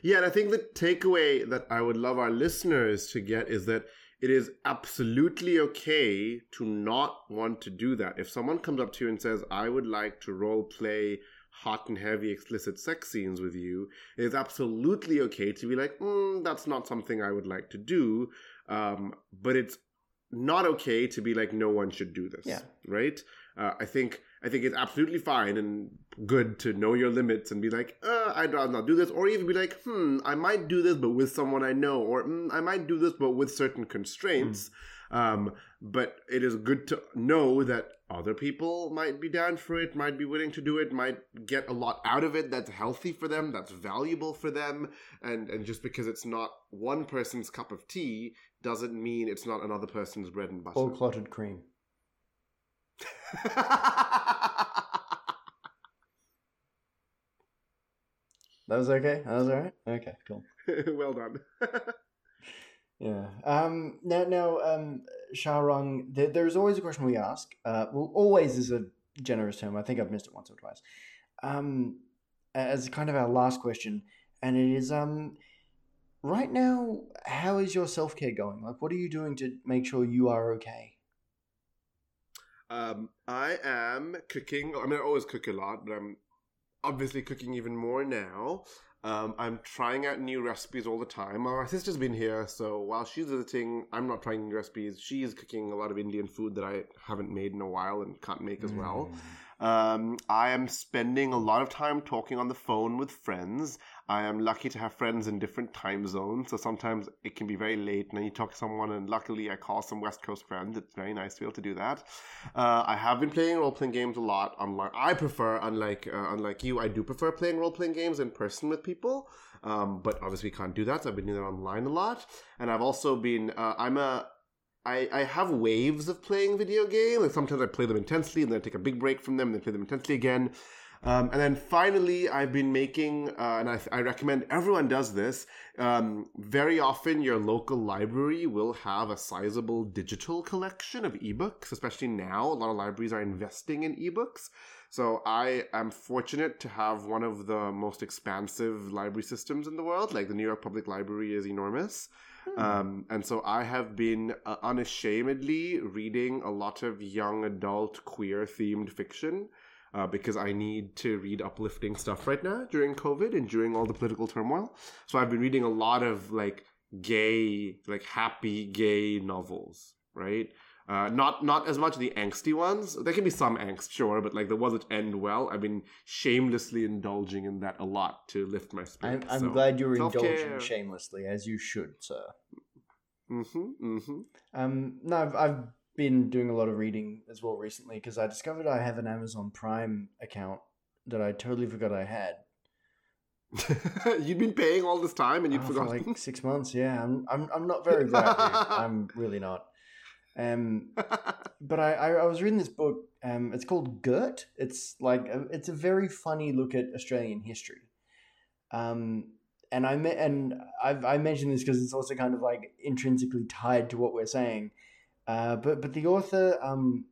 Yeah, and I think the takeaway that I would love our listeners to get is that it is absolutely okay to not want to do that. If someone comes up to you and says, I would like to role play hot and heavy explicit sex scenes with you, it is absolutely okay to be like, mm, that's not something I would like to do. Um, but it's not okay to be like, no one should do this. Yeah. Right? Uh, I think I think it's absolutely fine and good to know your limits and be like, uh, I'd rather not do this, or even be like, hmm, I might do this, but with someone I know, or mm, I might do this, but with certain constraints. Um, but it is good to know that other people might be down for it, might be willing to do it, might get a lot out of it that's healthy for them, that's valuable for them, and and just because it's not one person's cup of tea doesn't mean it's not another person's bread and butter. Or clotted cream. (laughs) That was okay. That was all right. Okay, cool. (laughs) well done. (laughs) Yeah. Um. Now, now, um, Sharang, there, there is always a question we ask. Uh, well, always is a generous term. I think I've missed it once or twice. Um, as kind of our last question, and it is um, right now, how is your self care going? Like, what are you doing to make sure you are okay? Um, I am cooking. I mean, I always cook a lot, but I'm obviously cooking even more now. Um, I'm trying out new recipes all the time. My sister's been here, so while she's visiting, I'm not trying new recipes. She's cooking a lot of Indian food that I haven't made in a while and can't make as well. Um, I am spending a lot of time talking on the phone with friends. I am lucky to have friends in different time zones, so sometimes it can be very late and need to talk to someone, and luckily I call some West Coast friends. It's very nice to be able to do that. Uh, I have been playing role playing games a lot online. I prefer, unlike uh, unlike you, I do prefer playing role playing games in person with people. Um, but obviously we can't do that, so I've been doing that online a lot. And I've also been, uh, I'm a I, I have waves of playing video games. Like sometimes I play them intensely and then I take a big break from them and then play them intensely again. Um, and then finally, I've been making, uh, and I, I, recommend everyone does this. Um, very often, your local library will have a sizable digital collection of ebooks, especially now. A lot of libraries are investing in ebooks. So I am fortunate to have one of the most expansive library systems in the world. Like the New York Public Library is enormous. Hmm. Um, and so I have been uh, unashamedly reading a lot of young adult queer themed fiction uh, because I need to read uplifting stuff right now during COVID and during all the political turmoil. So I've been reading a lot of like gay, like happy gay novels, right? Uh, not not as much the angsty ones. There can be some angst, sure, but like the ones that end well. I've been shamelessly indulging in that a lot to lift my spirits. I'm, I'm so, glad you're indulging shamelessly, as you should, sir. Mm-hmm. Mm-hmm. Um, no, I've, I've been doing a lot of reading as well recently because I discovered I have an Amazon Prime account that I totally forgot I had. (laughs) You've been paying all this time and you'd oh, forgotten. like six months. Yeah, I'm. I'm. I'm not (laughs) very bright. I'm really not. Um, (laughs) but I, I, I was reading this book. Um, it's called Girt. It's like a, it's a very funny look at Australian history. Um, and I and I've I mentioned this because it's also kind of like intrinsically tied to what we're saying. Uh, but but the author um,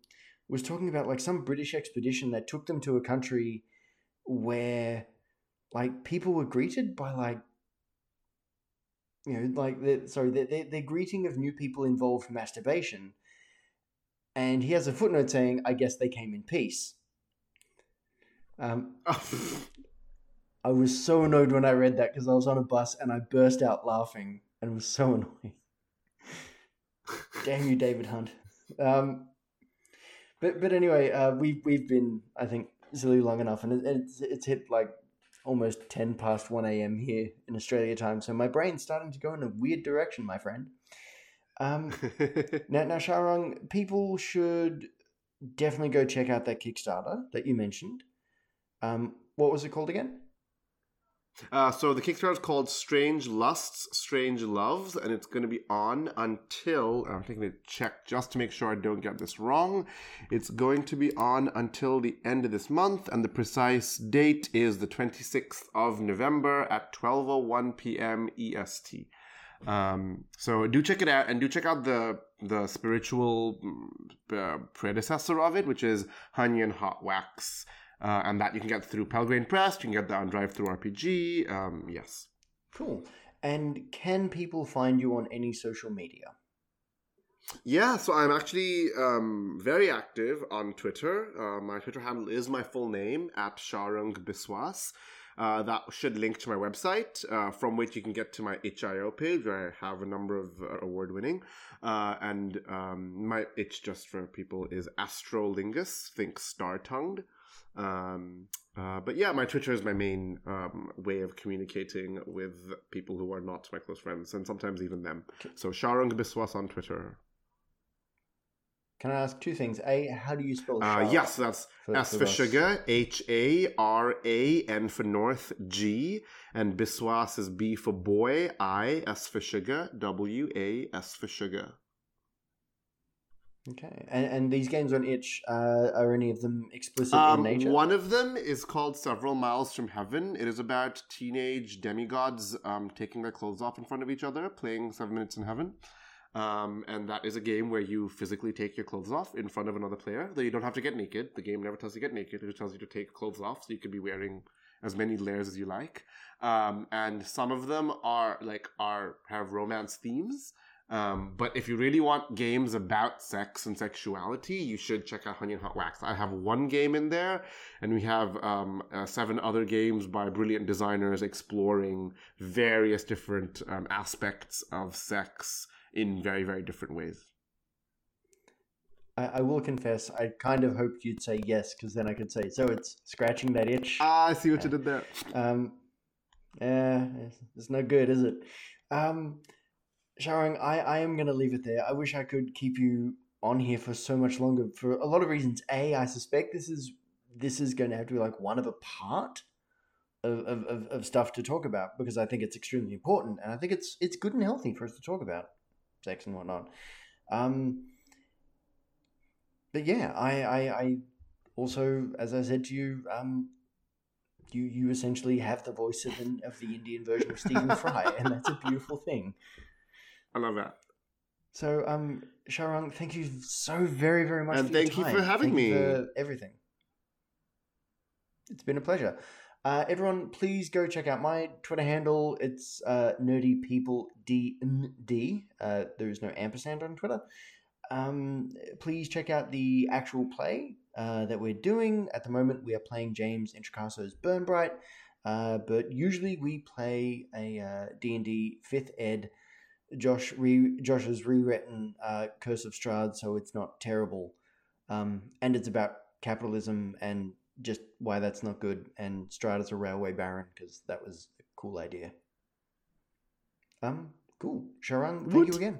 was talking about like some British expedition that took them to a country where like people were greeted by like you know like the sorry their, their greeting of new people involved masturbation and he has a footnote saying i guess they came in peace um, (laughs) i was so annoyed when i read that because i was on a bus and i burst out laughing and was so (laughs) annoying Damn you, David Hunt. Um, but but anyway, uh, we we've been I think silly long enough, and it, it's it's hit like almost ten past one a.m. here in Australia time, so my brain's starting to go in a weird direction, my friend. Um, (laughs) now now Sharang, people should definitely go check out that Kickstarter that you mentioned. Um, what was it called again? Uh, so the Kickstarter is called Strange Lusts, Strange Loves, and it's going to be on until I'm taking a check just to make sure I don't get this wrong. It's going to be on until the end of this month, and the precise date is the 26th of November at 12:01 p.m. EST. Um, so do check it out, and do check out the the spiritual mm, uh, predecessor of it, which is Honey and Hot Wax. Uh, and that you can get through Pelgrane Press. You can get that on drive DriveThruRPG. Um, yes. Cool. And can people find you on any social media? Yeah, so I'm actually um, very active on Twitter. Uh, my Twitter handle is my full name at Sharang Biswas. Uh, that should link to my website, uh, from which you can get to my itch.io page, where I have a number of uh, award winning. Uh, and um, my itch, just for people, is Astrolingus, think star tongued. Um, uh, but yeah, my Twitter is my main um, way of communicating with people who are not my close friends, and sometimes even them. So Sharang Biswas on Twitter. Can I ask two things? A, how do you spell uh, yes, that's for, S for, for sugar, H A R A, N for North, G, and Biswas is B for boy, I, S for sugar, W A, S for sugar. Okay, and, and these games on itch uh, are any of them explicit um, in nature? One of them is called Several Miles from Heaven. It is about teenage demigods um, taking their clothes off in front of each other, playing Seven Minutes in Heaven. Um, and that is a game where you physically take your clothes off in front of another player. Though you don't have to get naked. The game never tells you to get naked. It just tells you to take clothes off, so you could be wearing as many layers as you like. Um, and some of them are like are have romance themes. Um, but if you really want games about sex and sexuality, you should check out Honey and Hot Wax. I have one game in there, and we have um, uh, seven other games by brilliant designers exploring various different um, aspects of sex in very, very different ways. I, I will confess, I kind of hoped you'd say yes, because then I could say, so it's scratching that itch. Ah, I see what you did there. Um, yeah, it's, it's no good, is it? Um, Sharang, I, I am going to leave it there. I wish I could keep you on here for so much longer for a lot of reasons. A, I suspect this is this is going to have to be like one of a part of, of, of, of stuff to talk about because I think it's extremely important and I think it's it's good and healthy for us to talk about sex and whatnot. Um, but yeah, I, I, I also, as I said to you, um, you you essentially have the voice of an, of the Indian version of Stephen Fry, and that's a beautiful thing. I love that. So, um, Sharang, thank you so very, very much. And for thank you for having Thank me. for everything. It's been a pleasure. Uh, everyone, please go check out my Twitter handle. It's uh, nerdy people d uh, There is no ampersand on Twitter. Um, please check out the actual play uh, that we're doing. At the moment, we are playing James Intricasso's Burn Bright, uh, but usually we play a uh, D&D 5th ed. Josh re- Josh has rewritten uh, Curse of Strahd, so it's not terrible. Um, and it's about capitalism and just why that's not good. And Strahd is a railway baron because that was a cool idea. Um, cool. Sharang, thank Woot. you again.